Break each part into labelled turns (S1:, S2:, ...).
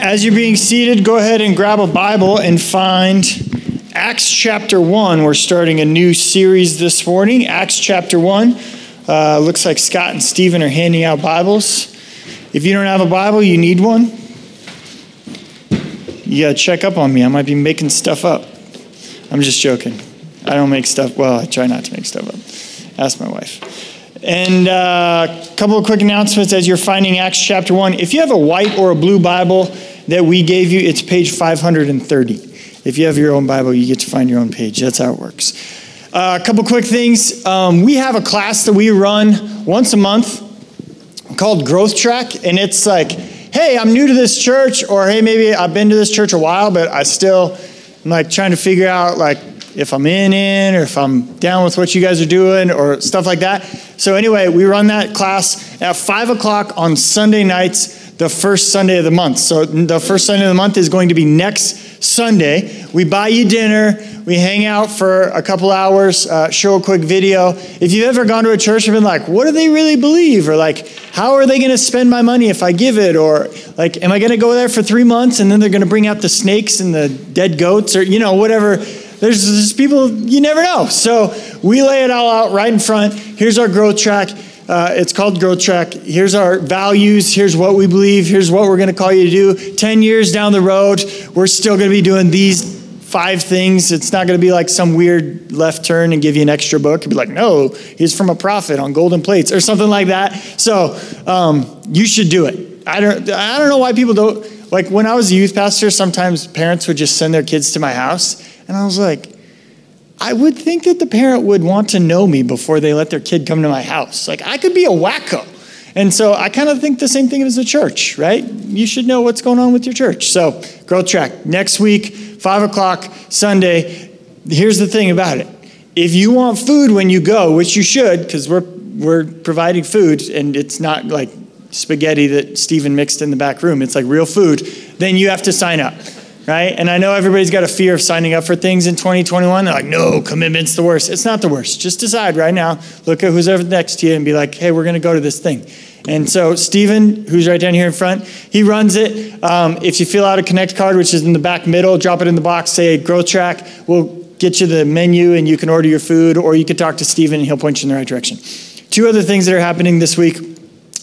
S1: As you're being seated, go ahead and grab a Bible and find Acts chapter 1. We're starting a new series this morning. Acts chapter 1. Uh, looks like Scott and Stephen are handing out Bibles. If you don't have a Bible, you need one. Gotta check up on me. I might be making stuff up. I'm just joking. I don't make stuff, well, I try not to make stuff up. Ask my wife. And a uh, couple of quick announcements as you're finding Acts chapter 1. If you have a white or a blue Bible that we gave you, it's page 530. If you have your own Bible, you get to find your own page. That's how it works. Uh, a couple quick things. Um, we have a class that we run once a month called Growth Track, and it's like, hey, I'm new to this church, or hey, maybe I've been to this church a while, but I still I'm like trying to figure out like if I'm in in or if I'm down with what you guys are doing or stuff like that. So anyway, we run that class at five o'clock on Sunday nights, the first Sunday of the month. So the first Sunday of the month is going to be next Sunday. We buy you dinner. We hang out for a couple hours, uh, show a quick video. If you've ever gone to a church and been like, what do they really believe? Or like, how are they going to spend my money if I give it? Or like, am I going to go there for three months and then they're going to bring out the snakes and the dead goats or, you know, whatever there's, there's people you never know. So we lay it all out right in front. Here's our growth track. Uh, it's called Growth Track. Here's our values. Here's what we believe. Here's what we're going to call you to do. 10 years down the road, we're still going to be doing these five things. It's not going to be like some weird left turn and give you an extra book. It'd be like, no, he's from a prophet on golden plates or something like that. So um, you should do it. I don't, I don't know why people don't. Like when I was a youth pastor, sometimes parents would just send their kids to my house and I was like, I would think that the parent would want to know me before they let their kid come to my house. Like, I could be a wacko. And so I kind of think the same thing as a church, right? You should know what's going on with your church. So, growth track. Next week, 5 o'clock, Sunday. Here's the thing about it if you want food when you go, which you should, because we're, we're providing food and it's not like spaghetti that Stephen mixed in the back room, it's like real food, then you have to sign up right? And I know everybody's got a fear of signing up for things in 2021. They're like, no, commitment's the worst. It's not the worst. Just decide right now, look at who's over next to you and be like, hey, we're going to go to this thing. And so Stephen, who's right down here in front, he runs it. Um, if you fill out a Connect card, which is in the back middle, drop it in the box, say Growth Track. We'll get you the menu and you can order your food, or you could talk to Stephen and he'll point you in the right direction. Two other things that are happening this week.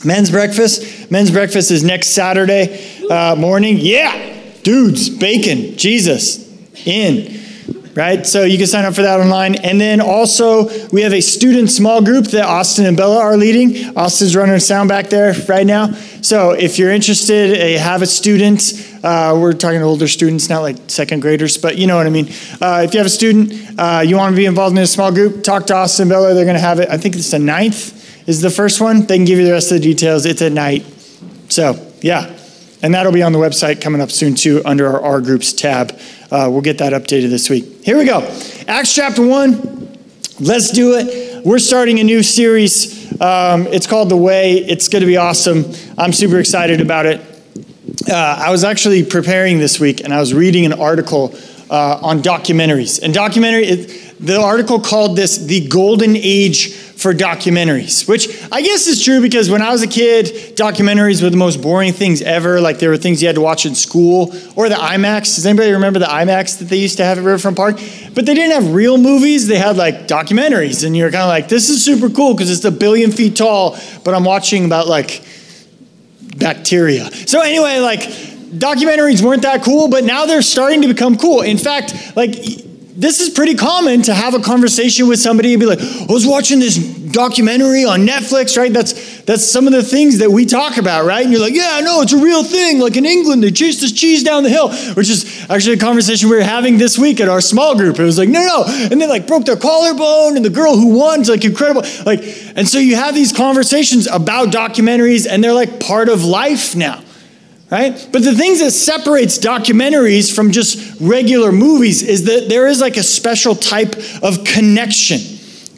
S1: Men's breakfast. Men's breakfast is next Saturday uh, morning. Yeah, dudes, bacon, Jesus, in. Right? So you can sign up for that online. And then also, we have a student small group that Austin and Bella are leading. Austin's running sound back there right now. So if you're interested, uh, have a student. Uh, we're talking to older students, not like second graders, but you know what I mean. Uh, if you have a student, uh, you want to be involved in a small group, talk to Austin and Bella. They're going to have it. I think it's the ninth is the first one. They can give you the rest of the details. It's at night. So, yeah. And that'll be on the website coming up soon, too, under our R Groups tab. Uh, we'll get that updated this week. Here we go Acts chapter 1. Let's do it. We're starting a new series. Um, it's called The Way. It's going to be awesome. I'm super excited about it. Uh, I was actually preparing this week and I was reading an article uh, on documentaries. And documentary, it, the article called this the golden age for documentaries, which I guess is true because when I was a kid, documentaries were the most boring things ever. Like there were things you had to watch in school or the IMAX. Does anybody remember the IMAX that they used to have at Riverfront Park? But they didn't have real movies, they had like documentaries. And you're kind of like, this is super cool because it's a billion feet tall, but I'm watching about like bacteria. So anyway, like documentaries weren't that cool, but now they're starting to become cool. In fact, like this is pretty common to have a conversation with somebody and be like, I was watching this documentary on Netflix, right? That's that's some of the things that we talk about, right? And you're like, yeah, no, it's a real thing. Like in England, they chase this cheese down the hill, which is actually a conversation we were having this week at our small group. It was like, no, no, and they like broke their collarbone, and the girl who won's like incredible. Like, and so you have these conversations about documentaries, and they're like part of life now right? But the things that separates documentaries from just regular movies is that there is like a special type of connection,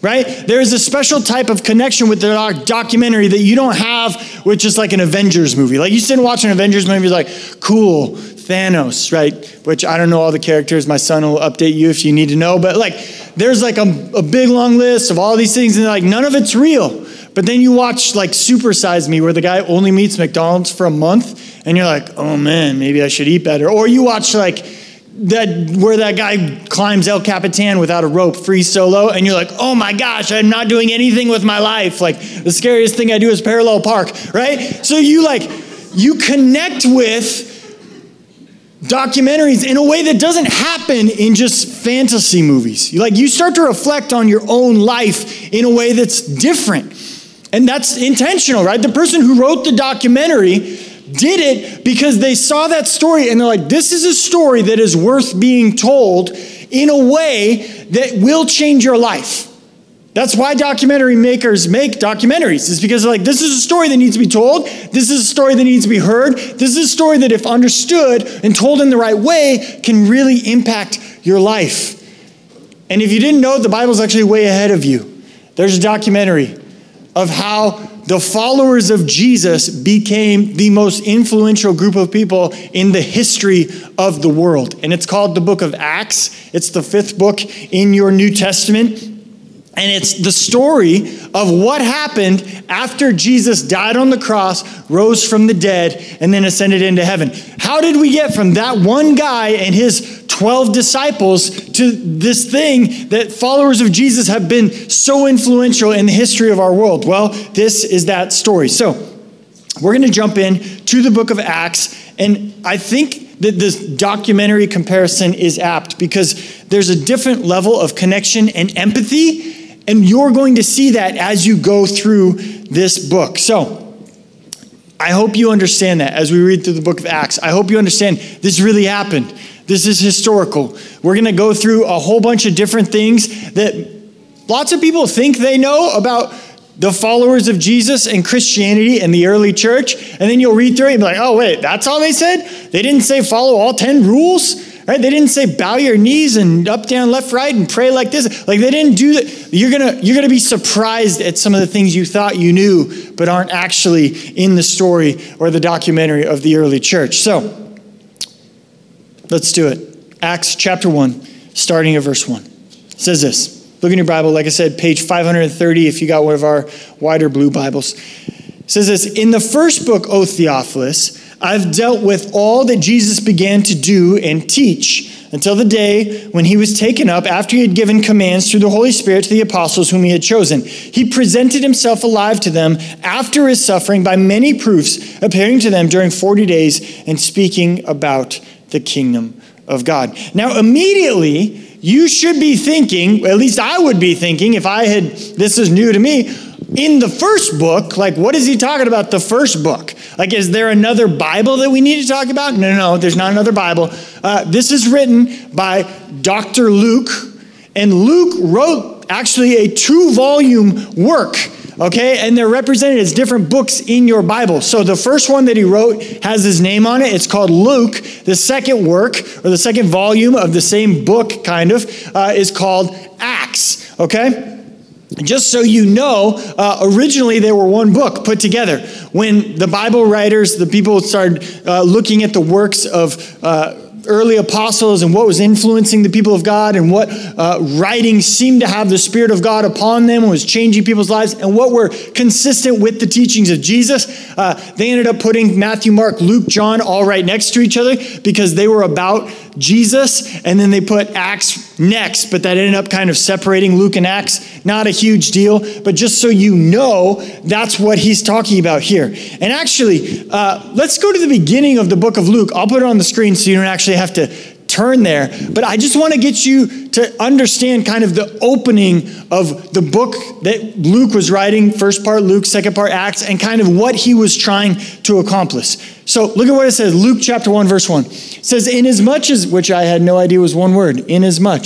S1: right? There is a special type of connection with the documentary that you don't have with just like an Avengers movie. Like you sit and watch an Avengers movie, like, cool, Thanos, right? Which I don't know all the characters. My son will update you if you need to know. But like, there's like a, a big long list of all these things, and like none of it's real. But then you watch like Super Size Me, where the guy only meets McDonald's for a month, and you're like, oh man, maybe I should eat better. Or you watch like that where that guy climbs El Capitan without a rope, free solo, and you're like, oh my gosh, I'm not doing anything with my life. Like the scariest thing I do is parallel park, right? So you like you connect with documentaries in a way that doesn't happen in just fantasy movies. Like you start to reflect on your own life in a way that's different. And that's intentional, right? The person who wrote the documentary did it because they saw that story and they're like, this is a story that is worth being told in a way that will change your life. That's why documentary makers make documentaries, is because like, this is a story that needs to be told. This is a story that needs to be heard. This is a story that, if understood and told in the right way, can really impact your life. And if you didn't know, the Bible's actually way ahead of you. There's a documentary of how the followers of Jesus became the most influential group of people in the history of the world. And it's called the book of Acts. It's the fifth book in your New Testament. And it's the story of what happened after Jesus died on the cross, rose from the dead, and then ascended into heaven. How did we get from that one guy and his 12 disciples to this thing that followers of Jesus have been so influential in the history of our world? Well, this is that story. So, we're going to jump in to the book of Acts, and I think that this documentary comparison is apt because there's a different level of connection and empathy and you're going to see that as you go through this book. So, I hope you understand that as we read through the book of Acts. I hope you understand this really happened. This is historical. We're going to go through a whole bunch of different things that lots of people think they know about the followers of Jesus and Christianity and the early church. And then you'll read through it and be like, oh, wait, that's all they said? They didn't say follow all 10 rules? Right? They didn't say bow your knees and up, down, left, right, and pray like this. Like they didn't do that. You're gonna you're gonna be surprised at some of the things you thought you knew, but aren't actually in the story or the documentary of the early church. So let's do it. Acts chapter one, starting at verse one. It says this. Look in your Bible, like I said, page 530 if you got one of our wider blue Bibles. It says this In the first book, O Theophilus, I've dealt with all that Jesus began to do and teach until the day when he was taken up after he had given commands through the Holy Spirit to the apostles whom he had chosen. He presented himself alive to them after his suffering by many proofs, appearing to them during 40 days and speaking about the kingdom of God. Now, immediately, you should be thinking, at least I would be thinking, if I had, this is new to me, in the first book, like what is he talking about the first book? Like, is there another Bible that we need to talk about? No, no, no there's not another Bible. Uh, this is written by Dr. Luke, and Luke wrote actually a two volume work. Okay, and they're represented as different books in your Bible. So the first one that he wrote has his name on it. It's called Luke. The second work, or the second volume of the same book, kind of, uh, is called Acts. Okay? Just so you know, uh, originally they were one book put together. When the Bible writers, the people started uh, looking at the works of uh, early apostles and what was influencing the people of God and what uh, writings seemed to have the Spirit of God upon them and was changing people's lives and what were consistent with the teachings of Jesus. Uh, they ended up putting Matthew, Mark, Luke, John all right next to each other because they were about Jesus. And then they put Acts next, but that ended up kind of separating Luke and Acts. Not a huge deal, but just so you know, that's what he's talking about here. And actually, uh, let's go to the beginning of the book of Luke. I'll put it on the screen so you don't actually have to turn there. But I just want to get you to understand kind of the opening of the book that Luke was writing, first part Luke, second part Acts, and kind of what he was trying to accomplish. So look at what it says Luke chapter 1, verse 1. It says, Inasmuch as, which I had no idea was one word, inasmuch.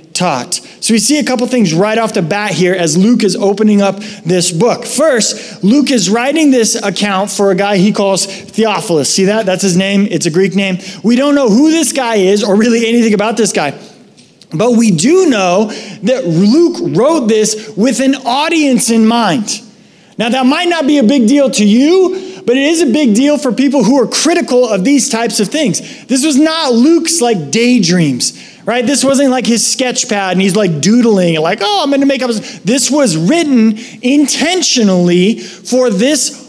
S1: taught. So So we see a couple things right off the bat here as Luke is opening up this book. First, Luke is writing this account for a guy he calls Theophilus. See that? That's his name. It's a Greek name. We don't know who this guy is or really anything about this guy. But we do know that Luke wrote this with an audience in mind. Now, that might not be a big deal to you, but it is a big deal for people who are critical of these types of things. This was not Luke's like daydreams, right? This wasn't like his sketch pad and he's like doodling, like, oh, I'm going to make up. This was written intentionally for this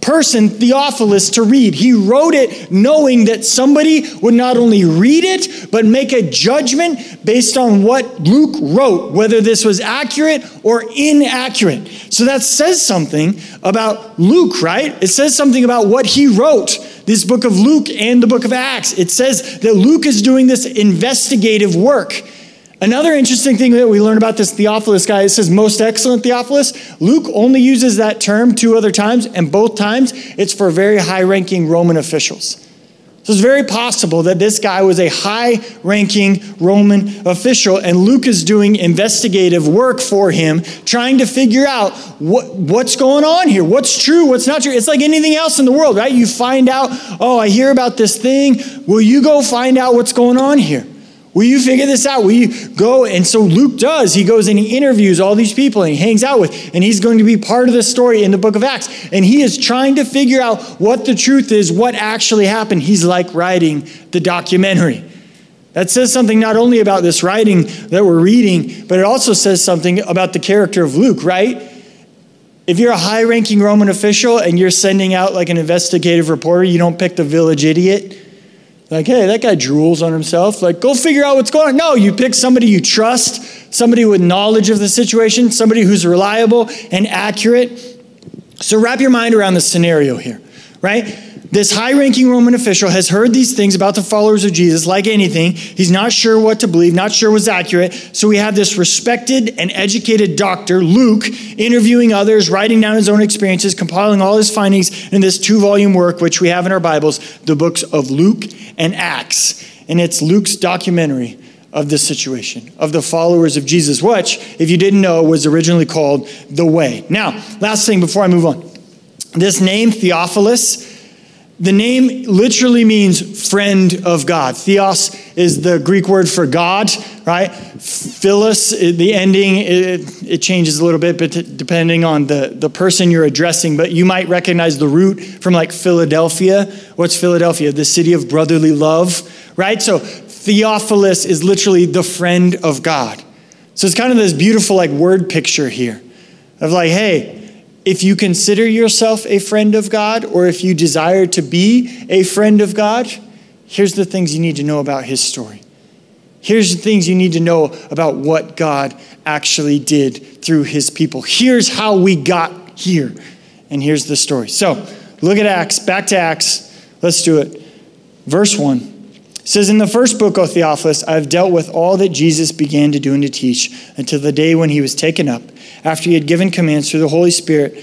S1: person, Theophilus, to read. He wrote it knowing that somebody would not only read it, but make a judgment based on what Luke wrote, whether this was accurate or inaccurate. So that says something about Luke, right? It says something about what he wrote, this book of Luke and the book of Acts. It says that Luke is doing this investigative work. Another interesting thing that we learn about this Theophilus guy, it says most excellent Theophilus. Luke only uses that term two other times, and both times it's for very high ranking Roman officials. So it's very possible that this guy was a high ranking Roman official, and Luke is doing investigative work for him, trying to figure out what, what's going on here, what's true, what's not true. It's like anything else in the world, right? You find out, oh, I hear about this thing. Will you go find out what's going on here? Will you figure this out? Will you go? And so Luke does. He goes and he interviews all these people and he hangs out with, and he's going to be part of the story in the book of Acts. And he is trying to figure out what the truth is, what actually happened. He's like writing the documentary. That says something not only about this writing that we're reading, but it also says something about the character of Luke, right? If you're a high ranking Roman official and you're sending out like an investigative reporter, you don't pick the village idiot like, hey, that guy drools on himself. Like, go figure out what's going on. No, you pick somebody you trust, somebody with knowledge of the situation, somebody who's reliable and accurate. So wrap your mind around the scenario here, right? This high ranking Roman official has heard these things about the followers of Jesus, like anything. He's not sure what to believe, not sure what's accurate. So we have this respected and educated doctor, Luke, interviewing others, writing down his own experiences, compiling all his findings in this two volume work, which we have in our Bibles, the books of Luke and Acts. And it's Luke's documentary of this situation, of the followers of Jesus, which, if you didn't know, was originally called the Way. Now, last thing before I move on. This name, Theophilus, the name literally means friend of God. Theos is the Greek word for God, right? Philos, the ending, it, it, changes a little bit but depending on the, the person you're addressing, but you might recognize the root from like Philadelphia. What's Philadelphia? The city of brotherly love, right? So Theophilus is literally the friend of God. So it's kind of this beautiful like word picture here of like, hey, if you consider yourself a friend of God or if you desire to be a friend of God, here's the things you need to know about his story. Here's the things you need to know about what God actually did through his people. Here's how we got here. And here's the story. So, look at Acts, back to Acts. Let's do it. Verse 1 says, In the first book, O Theophilus, I have dealt with all that Jesus began to do and to teach until the day when he was taken up after he had given commands through the Holy Spirit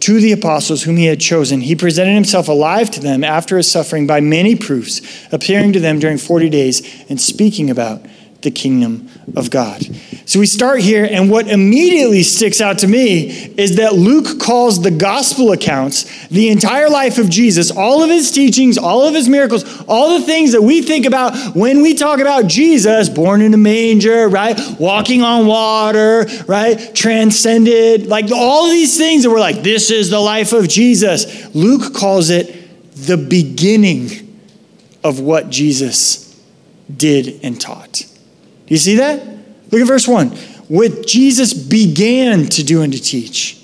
S1: to the apostles whom he had chosen. He presented himself alive to them after his suffering by many proofs, appearing to them during 40 days and speaking about the kingdom of God. So we start here, and what immediately sticks out to me is that Luke calls the gospel accounts, the entire life of Jesus, all of his teachings, all of his miracles, all the things that we think about when we talk about Jesus, born in a manger, right? Walking on water, right? Transcended, like all these things that we're like, this is the life of Jesus. Luke calls it the beginning of what Jesus did and taught. Do you see that? Look at verse 1. What Jesus began to do and to teach.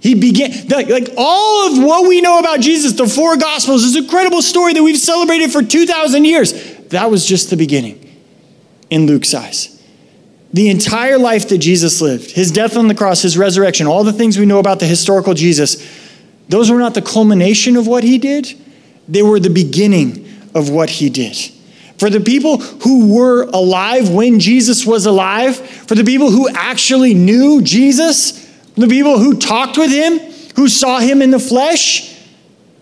S1: He began, like, like, all of what we know about Jesus, the four Gospels, this incredible story that we've celebrated for 2,000 years, that was just the beginning in Luke's eyes. The entire life that Jesus lived, his death on the cross, his resurrection, all the things we know about the historical Jesus, those were not the culmination of what he did, they were the beginning of what he did. For the people who were alive when Jesus was alive, for the people who actually knew Jesus, the people who talked with him, who saw him in the flesh,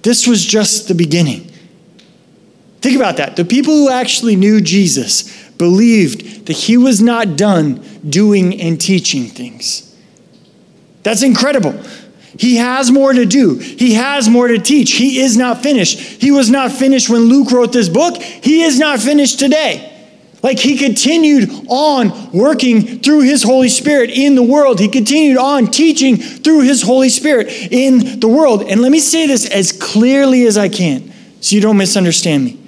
S1: this was just the beginning. Think about that. The people who actually knew Jesus believed that he was not done doing and teaching things. That's incredible. He has more to do. He has more to teach. He is not finished. He was not finished when Luke wrote this book. He is not finished today. Like he continued on working through his Holy Spirit in the world. He continued on teaching through his Holy Spirit in the world. And let me say this as clearly as I can so you don't misunderstand me.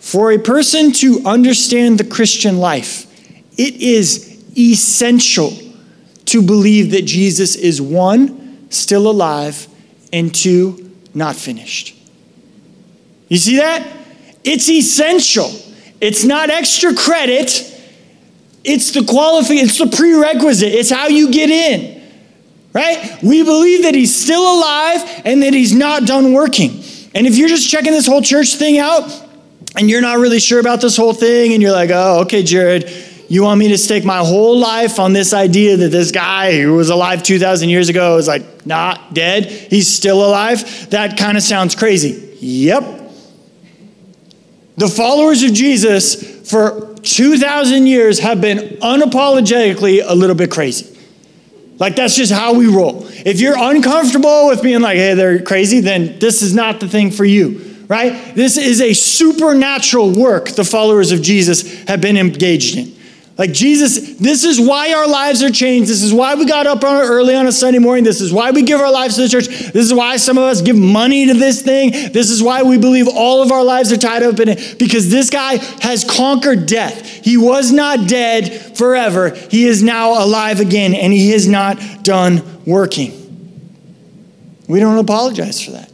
S1: For a person to understand the Christian life, it is essential to believe that Jesus is one, still alive, and two, not finished. You see that? It's essential. It's not extra credit. It's the qualify, it's the prerequisite. It's how you get in. Right? We believe that he's still alive and that he's not done working. And if you're just checking this whole church thing out and you're not really sure about this whole thing and you're like, "Oh, okay, Jared, you want me to stake my whole life on this idea that this guy who was alive 2,000 years ago is like not dead? He's still alive? That kind of sounds crazy. Yep, the followers of Jesus for 2,000 years have been unapologetically a little bit crazy. Like, that's just how we roll. If you're uncomfortable with being like, hey, they're crazy, then this is not the thing for you, right? This is a supernatural work the followers of Jesus have been engaged in. Like Jesus, this is why our lives are changed. This is why we got up early on a Sunday morning. This is why we give our lives to the church. This is why some of us give money to this thing. This is why we believe all of our lives are tied up in it because this guy has conquered death. He was not dead forever. He is now alive again and he is not done working. We don't apologize for that.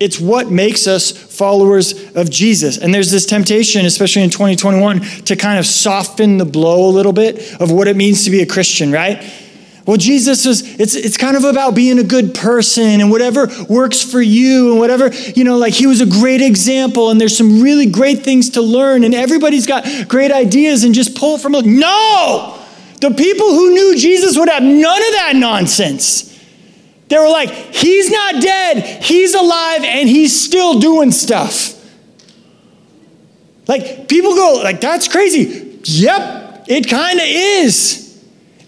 S1: It's what makes us followers of Jesus. And there's this temptation, especially in 2021, to kind of soften the blow a little bit of what it means to be a Christian, right? Well, Jesus was, it's, it's kind of about being a good person and whatever works for you and whatever, you know, like he was a great example and there's some really great things to learn and everybody's got great ideas and just pull from. No! The people who knew Jesus would have none of that nonsense. They were like, He's not dead, He's alive, and He's still doing stuff. Like, people go, like, that's crazy. Yep, it kind of is.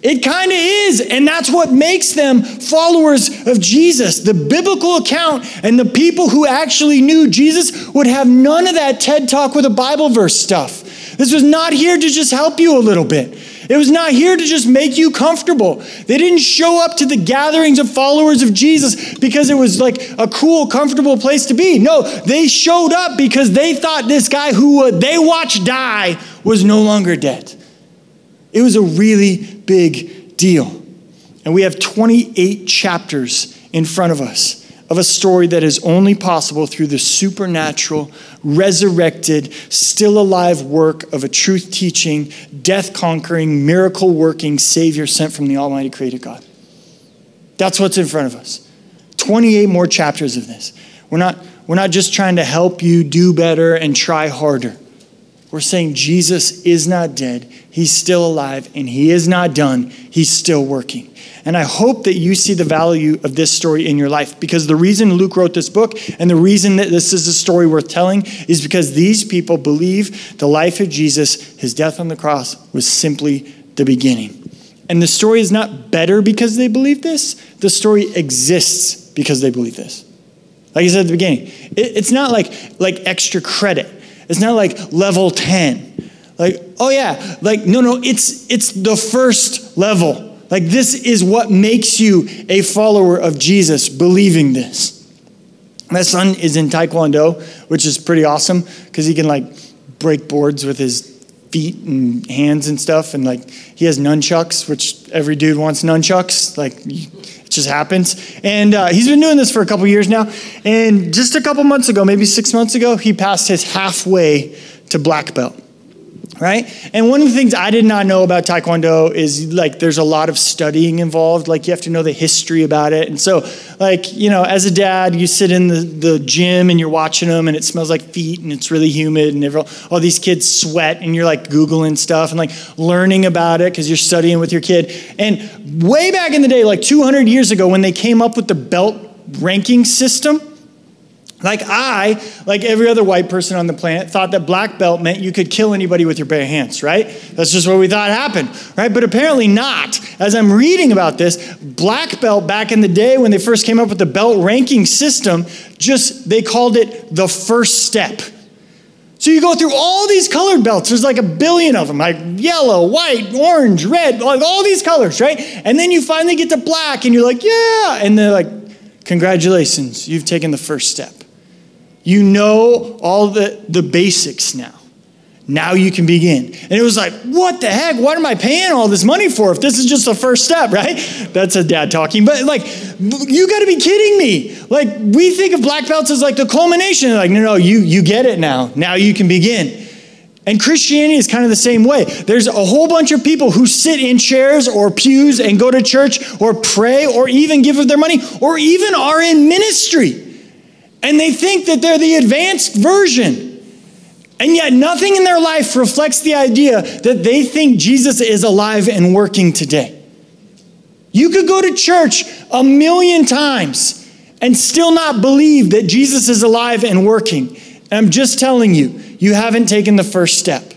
S1: It kind of is. And that's what makes them followers of Jesus. The biblical account and the people who actually knew Jesus would have none of that TED talk with a Bible verse stuff. This was not here to just help you a little bit. It was not here to just make you comfortable. They didn't show up to the gatherings of followers of Jesus because it was like a cool, comfortable place to be. No, they showed up because they thought this guy who uh, they watched die was no longer dead. It was a really big deal. And we have 28 chapters in front of us of a story that is only possible through the supernatural, resurrected, still alive work of a truth teaching, death conquering, miracle working Savior sent from the Almighty Creator God. That's what's in front of us. 28 more chapters of this. We're not, we're not just trying to help you do better and try harder. We're saying Jesus is not dead, He's still alive, and He is not done, He's still working. And I hope that you see the value of this story in your life because the reason Luke wrote this book and the reason that this is a story worth telling is because these people believe the life of Jesus, his death on the cross, was simply the beginning. And the story is not better because they believe this, the story exists because they believe this. Like I said at the beginning, it's not like, like extra credit, it's not like level 10. Like, oh yeah, like, no, no, it's, it's the first level like, this is what makes you a follower of Jesus, believing this. My son is in Taekwondo, which is pretty awesome because he can like break boards with his feet and hands and stuff. And like, he has nunchucks, which every dude wants nunchucks. Like, just happens. And uh, he's been doing this for a couple years now. And just a couple months ago, maybe six months ago, he passed his halfway to black belt right? And one of the things I did not know about Taekwondo is like there's a lot of studying involved. Like you have to know the history about it. And so, like, you know, as a dad, you sit in the, the gym and you're watching them and it smells like feet and it's really humid and all these kids sweat and you're like Googling stuff and like learning about it because you're studying with your kid. And way back in the day, like 200 years ago, when they came up with the belt ranking system, Like I, like every other white person on the planet, thought that black belt meant you could kill anybody with your bare hands, right? That's just what we thought happened, right? But apparently not. As I'm reading about this, black belt back in the day when they first came up with the belt ranking system, just they called it the first step. So you go through all these colored belts. There's like a billion of them, like yellow, white, orange, red, like all these colors, right? And then you finally get to black and you're like, yeah. And they're like, congratulations, you've taken the first step. You know all the, the basics now. Now you can begin. And it was like, what the heck? What am I paying all this money for if this is just the first step, right? That's a dad talking. But like, you got to be kidding me. Like, we think of black belts as like the culmination. Like, no, no, you, you get it now. Now you can begin. And Christianity is kind of the same way. There's a whole bunch of people who sit in chairs or pews and go to church or pray or even give of their money or even are in ministry and they think that they're the advanced version. And yet, nothing in their life reflects the idea that they think Jesus is alive and working today. You could go to church a million times and still not believe that Jesus is alive and working. And I'm just telling you, you haven't taken the first step.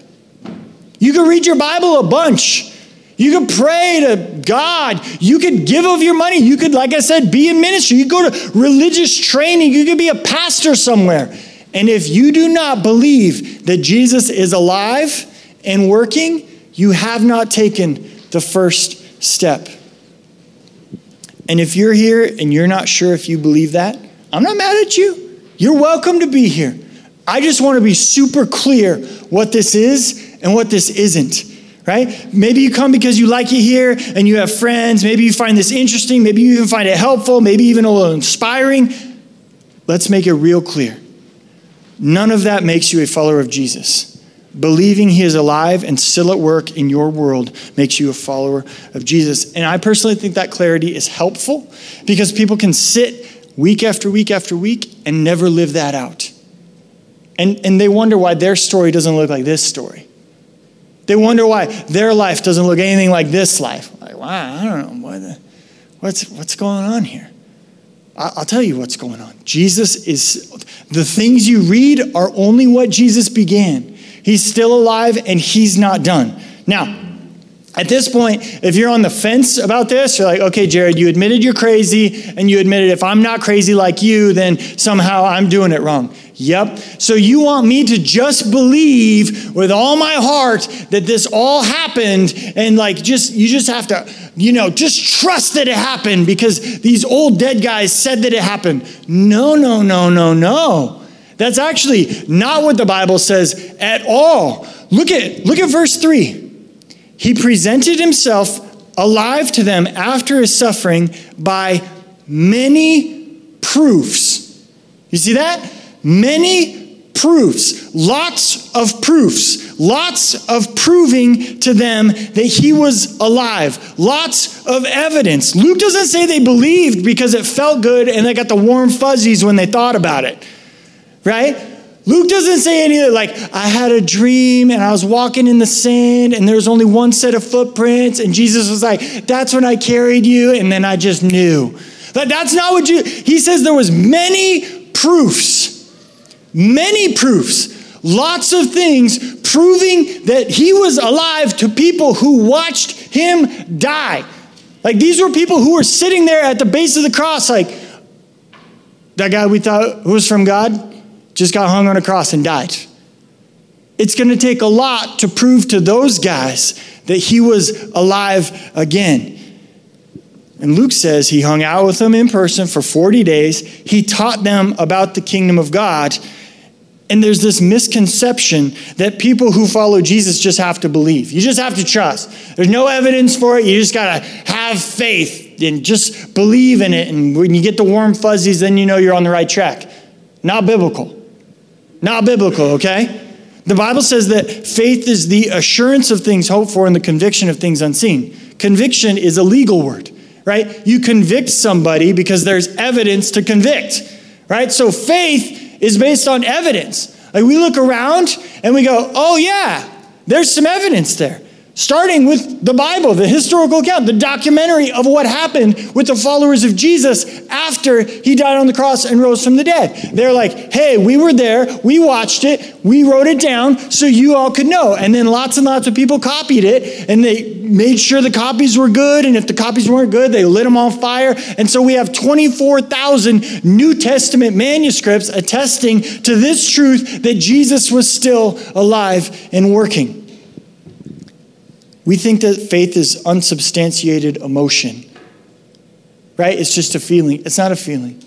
S1: You could read your Bible a bunch you could pray to God. You could give of your money. You could, like I said, be in ministry. You could go to religious training. You could be a pastor somewhere. And if you do not believe that Jesus is alive and working, you have not taken the first step. And if you're here and you're not sure if you believe that, I'm not mad at you. You're welcome to be here. I just want to be super clear what this is and what this isn't right? Maybe you come because you like it here and you have friends. Maybe you find this interesting. Maybe you even find it helpful, maybe even a little inspiring. Let's make it real clear. None of that makes you a follower of Jesus. Believing he is alive and still at work in your world makes you a follower of Jesus. And I personally think that clarity is helpful because people can sit week after week after week and never live that out. And, and they wonder why their story doesn't look like this story. They wonder why their life doesn't look anything like this life. Like, wow, I don't know. What the, what's, what's going on here? I'll tell you what's going on. Jesus is, the things you read are only what Jesus began. He's still alive and he's not done. Now, at this point, if you're on the fence about this, you're like, okay, Jared, you admitted you're crazy, and you admitted if I'm not crazy like you, then somehow I'm doing it wrong. Yep. So you want me to just believe with all my heart that this all happened and like just you just have to, you know, just trust that it happened because these old dead guys said that it happened. No, no, no, no, no. That's actually not what the Bible says at all. Look at look at verse 3. He presented himself alive to them after his suffering by many proofs. You see that? Many proofs, lots of proofs, lots of proving to them that he was alive, lots of evidence. Luke doesn't say they believed because it felt good and they got the warm fuzzies when they thought about it, right? Luke doesn't say anything like, I had a dream and I was walking in the sand and there was only one set of footprints and Jesus was like, that's when I carried you and then I just knew. But that's not what you, he says there was many proofs many proofs, lots of things proving that he was alive to people who watched him die. Like these were people who were sitting there at the base of the cross, like, that guy we thought was from God just got hung on a cross and died. It's going to take a lot to prove to those guys that he was alive again. And Luke says he hung out with them in person for 40 days. He taught them about the kingdom of God. And there's this misconception that people who follow Jesus just have to believe. You just have to trust. There's no evidence for it. You just got to have faith and just believe in it. And when you get the warm fuzzies, then you know you're on the right track. Not biblical. Not biblical, okay? The Bible says that faith is the assurance of things hoped for and the conviction of things unseen. Conviction is a legal word, right? You convict somebody because there's evidence to convict, right? So faith is based on evidence. Like we look around and we go, oh, yeah, there's some evidence there. Starting with the Bible, the historical account, the documentary of what happened with the followers of Jesus after he died on the cross and rose from the dead. They're like, hey, we were there, we watched it, we wrote it down so you all could know. And then lots and lots of people copied it and they made sure the copies were good. And if the copies weren't good, they lit them on fire. And so we have 24,000 New Testament manuscripts attesting to this truth that Jesus was still alive and working. We think that faith is unsubstantiated emotion, right? It's just a feeling. It's not a feeling.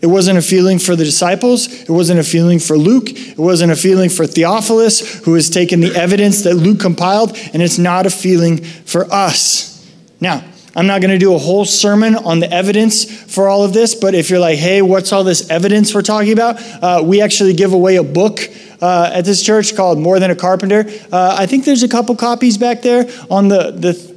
S1: It wasn't a feeling for the disciples. It wasn't a feeling for Luke. It wasn't a feeling for Theophilus, who has taken the evidence that Luke compiled, and it's not a feeling for us. Now, I'm not going to do a whole sermon on the evidence for all of this, but if you're like, hey, what's all this evidence we're talking about? Uh, we actually give away a book uh, at this church called More Than a Carpenter. Uh, I think there's a couple copies back there on the, the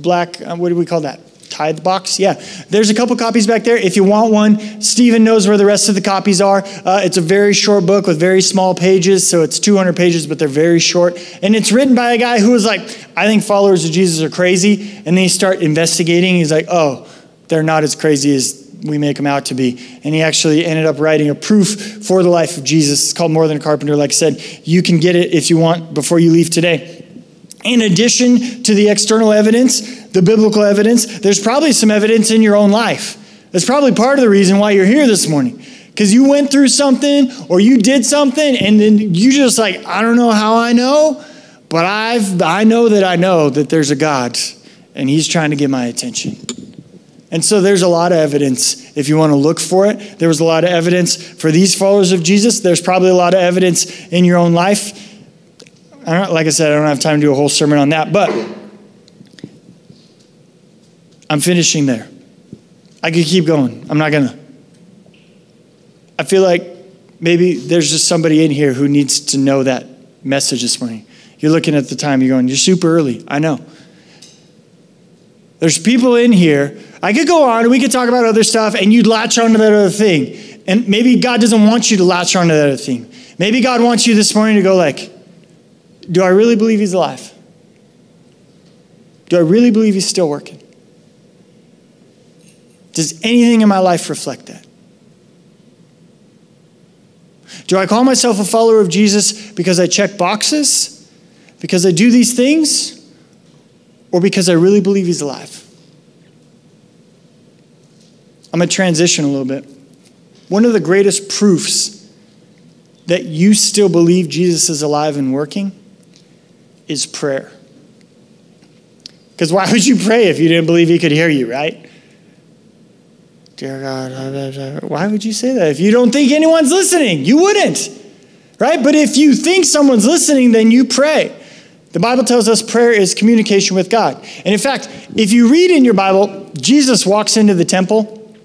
S1: black, uh, what do we call that? Tithe box? Yeah. There's a couple copies back there. If you want one, Stephen knows where the rest of the copies are. Uh, it's a very short book with very small pages, so it's 200 pages, but they're very short. And it's written by a guy who was like, I think followers of Jesus are crazy. And then you start investigating. He's like, oh, they're not as crazy as we make him out to be. And he actually ended up writing a proof for the life of Jesus. It's called More Than a Carpenter. Like I said, you can get it if you want before you leave today. In addition to the external evidence, the biblical evidence, there's probably some evidence in your own life. That's probably part of the reason why you're here this morning. Because you went through something or you did something and then you just like, I don't know how I know, but I've I know that I know that there's a God and he's trying to get my attention. And so there's a lot of evidence if you want to look for it. There was a lot of evidence for these followers of Jesus. There's probably a lot of evidence in your own life. I don't, like I said, I don't have time to do a whole sermon on that, but I'm finishing there. I could keep going. I'm not going to. I feel like maybe there's just somebody in here who needs to know that message this morning. You're looking at the time, you're going, You're super early. I know. There's people in here. I could go on and we could talk about other stuff and you'd latch onto that other thing. And maybe God doesn't want you to latch onto that other thing. Maybe God wants you this morning to go like, do I really believe he's alive? Do I really believe he's still working? Does anything in my life reflect that? Do I call myself a follower of Jesus because I check boxes? Because I do these things? or because I really believe he's alive. I'm going to transition a little bit. One of the greatest proofs that you still believe Jesus is alive and working is prayer. Because why would you pray if you didn't believe he could hear you, right? Dear God, why would you say that? If you don't think anyone's listening, you wouldn't, right? But if you think someone's listening, then you pray. The Bible tells us prayer is communication with God. And in fact, if you read in your Bible, Jesus walks into the temple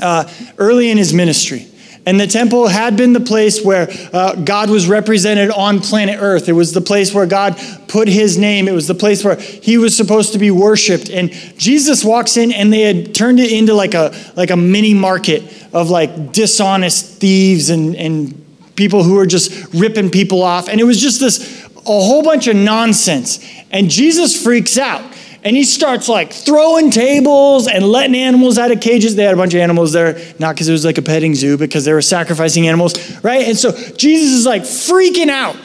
S1: uh, early in his ministry. And the temple had been the place where uh, God was represented on planet Earth. It was the place where God put his name. It was the place where he was supposed to be worshiped. And Jesus walks in and they had turned it into like a, like a mini market of like dishonest thieves and, and people who were just ripping people off. And it was just this a whole bunch of nonsense. And Jesus freaks out and he starts like throwing tables and letting animals out of cages. They had a bunch of animals there, not because it was like a petting zoo, because they were sacrificing animals, right? And so Jesus is like freaking out.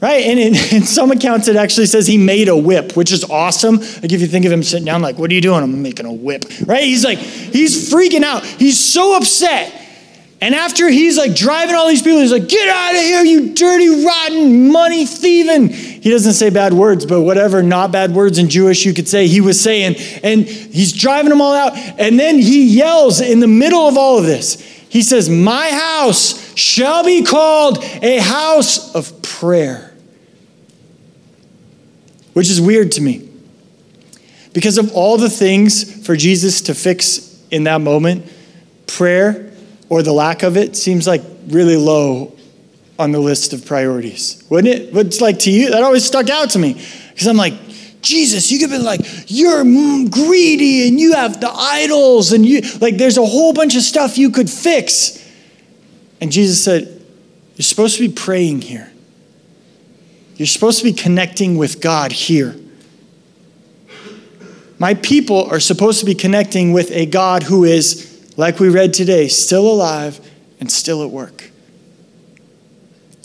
S1: Right? And in, in some accounts, it actually says he made a whip, which is awesome. Like if you think of him sitting down, like, what are you doing? I'm making a whip. Right? He's like, he's freaking out. He's so upset and after he's like driving all these people, he's like, Get out of here, you dirty, rotten, money thieving. He doesn't say bad words, but whatever not bad words in Jewish you could say, he was saying. And he's driving them all out. And then he yells in the middle of all of this. He says, My house shall be called a house of prayer. Which is weird to me. Because of all the things for Jesus to fix in that moment, prayer or the lack of it seems like really low on the list of priorities, wouldn't it? What's like to you? That always stuck out to me because I'm like, Jesus, you could be like, you're greedy and you have the idols and you, like, there's a whole bunch of stuff you could fix. And Jesus said, You're supposed to be praying here. You're supposed to be connecting with God here My people are supposed to be connecting with a God who is, like we read today, still alive and still at work.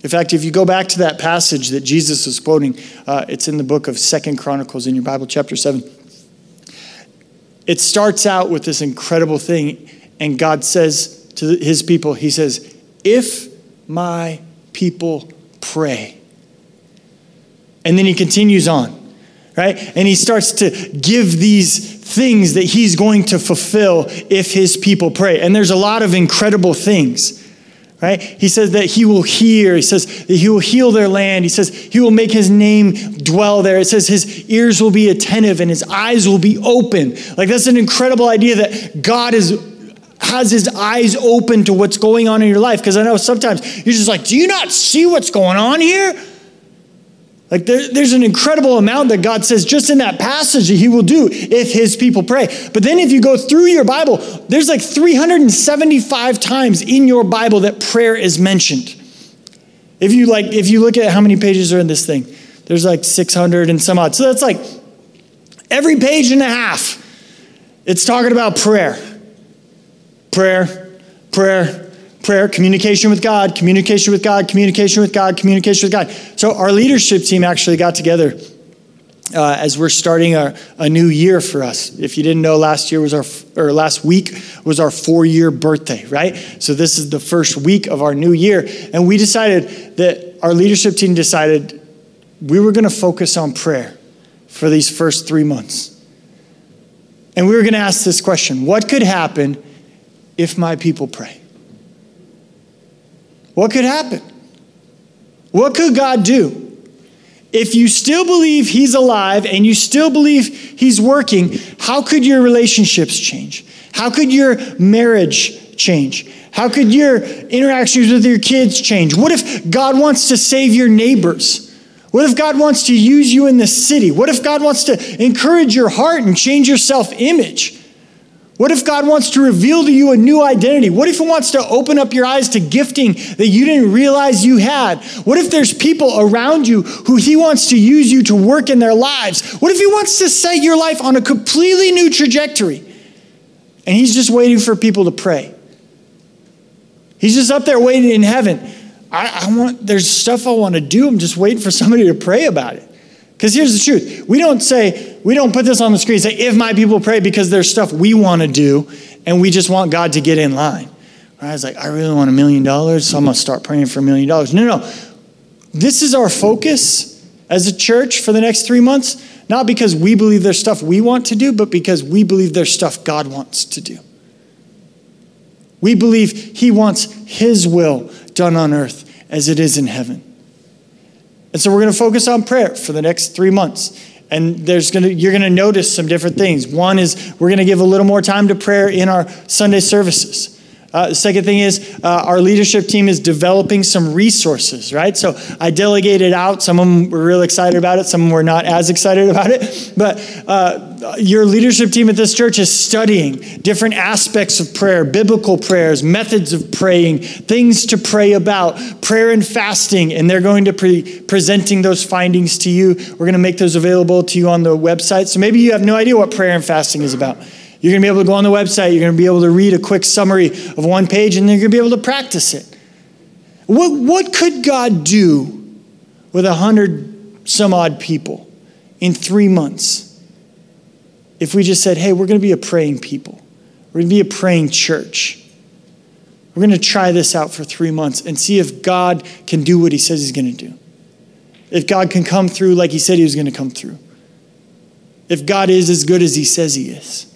S1: In fact, if you go back to that passage that Jesus was quoting, uh, it's in the book of Second Chronicles in your Bible, chapter 7. It starts out with this incredible thing, and God says to his people, He says, If my people pray. And then he continues on, right? And he starts to give these things that he's going to fulfill if his people pray. And there's a lot of incredible things right? He says that he will hear. He says that he will heal their land. He says he will make his name dwell there. It says his ears will be attentive and his eyes will be open. Like that's an incredible idea that God is has his eyes open to what's going on in your life. Because I know sometimes you're just like, do you not see what's going on here? Like there, there's an incredible amount that God says just in that passage that He will do if His people pray. But then if you go through your Bible, there's like 375 times in your Bible that prayer is mentioned. If you like, if you look at how many pages are in this thing, there's like 600 and some odd. So that's like every page and a half. It's talking about prayer, prayer, prayer, prayer, communication with God, communication with God, communication with God, communication with God. So our leadership team actually got together uh, as we're starting a, a, new year for us. If you didn't know, last year was our or last week was our four year birthday, right? So this is the first week of our new year, and we decided that our leadership team decided we were going to focus on prayer for these first three months, and we were going to ask this question: What could happen if my people pray? What could happen? What could God do? If you still believe He's alive and you still believe He's working, how could your relationships change? How could your marriage change? How could your interactions with your kids change? What if God wants to save your neighbors? What if God wants to use you in the city? What if God wants to encourage your heart and change your self image? What if God wants to reveal to you a new identity? What if He wants to open up your eyes to gifting that you didn't realize you had? What if there's people around you who He wants to use you to work in their lives? What if He wants to set your life on a completely new trajectory? And He's just waiting for people to pray. He's just up there waiting in heaven. I, I want, there's stuff I want to do. I'm just waiting for somebody to pray about it. Because here's the truth we don't say, we don't put this on the screen say, if my people pray because there's stuff we want to do and we just want God to get in line. I was like, I really want a million dollars, so I'm going to start praying for a million dollars. No, no. This is our focus as a church for the next three months, not because we believe there's stuff we want to do, but because we believe there's stuff God wants to do. We believe He wants His will done on earth as it is in heaven. And so we're going to focus on prayer for the next three months. And there's gonna, you're going to notice some different things. One is we're going to give a little more time to prayer in our Sunday services. Uh, the second thing is uh, our leadership team is developing some resources, right? So I delegated out. Some of them were really excited about it. Some were not as excited about it. But uh, your leadership team at this church is studying different aspects of prayer, biblical prayers, methods of praying, things to pray about, prayer and fasting, and they're going to be presenting those findings to you. We're going to make those available to you on the website. So maybe you have no idea what prayer and fasting is about. You're going to be able to go on the website, you're going to be able to read a quick summary of one page, and then you're going to be able to practice it. What, what could God do with a hundred some odd people in three months if we just said, hey, we're going to be a praying people? We're going to be a praying church. We're going to try this out for three months and see if God can do what He says He's going to do. If God can come through like He said He was going to come through. If God is as good as He says He is.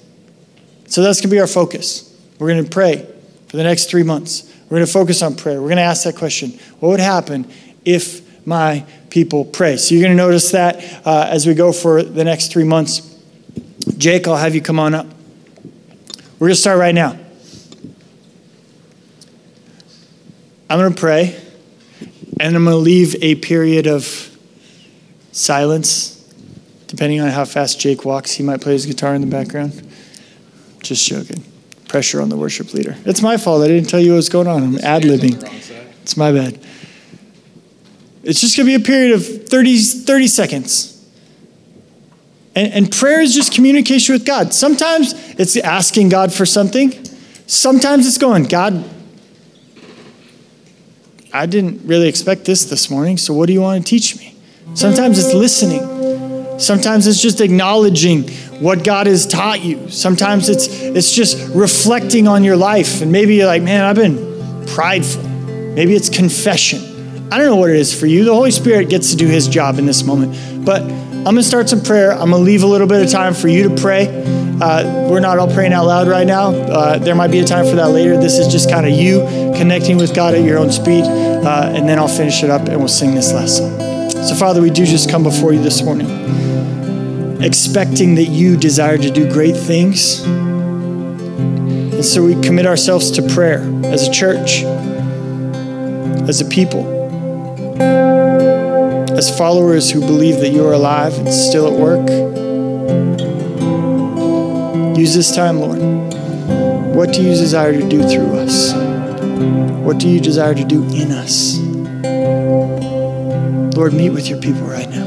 S1: So that's going to be our focus. We're going to pray for the next three months. We're going to focus on prayer. We're going to ask that question What would happen if my people pray? So you're going to notice that uh, as we go for the next three months. Jake, I'll have you come on up. We're going to start right now. I'm going to pray, and I'm going to leave a period of silence. Depending on how fast Jake walks, he might play his guitar in the background. Just joking. Pressure on the worship leader. It's my fault. I didn't tell you what was going on. I'm ad libbing. It's my bad. It's just going to be a period of 30, 30 seconds. And, and prayer is just communication with God. Sometimes it's asking God for something, sometimes it's going, God, I didn't really expect this this morning, so what do you want to teach me? Sometimes it's listening. Sometimes it's just acknowledging what God has taught you. Sometimes it's it's just reflecting on your life and maybe you're like, "Man, I've been prideful." Maybe it's confession. I don't know what it is for you. The Holy Spirit gets to do his job in this moment. But I'm going to start some prayer. I'm going to leave a little bit of time for you to pray. Uh, we're not all praying out loud right now. Uh, there might be a time for that later. This is just kind of you connecting with God at your own speed. Uh, and then I'll finish it up and we'll sing this last song. So, Father, we do just come before you this morning, expecting that you desire to do great things. And so we commit ourselves to prayer as a church, as a people as followers who believe that you are alive and still at work. Use this time, Lord. What do you desire to do through us? What do you desire to do in us? Lord, meet with your people right now.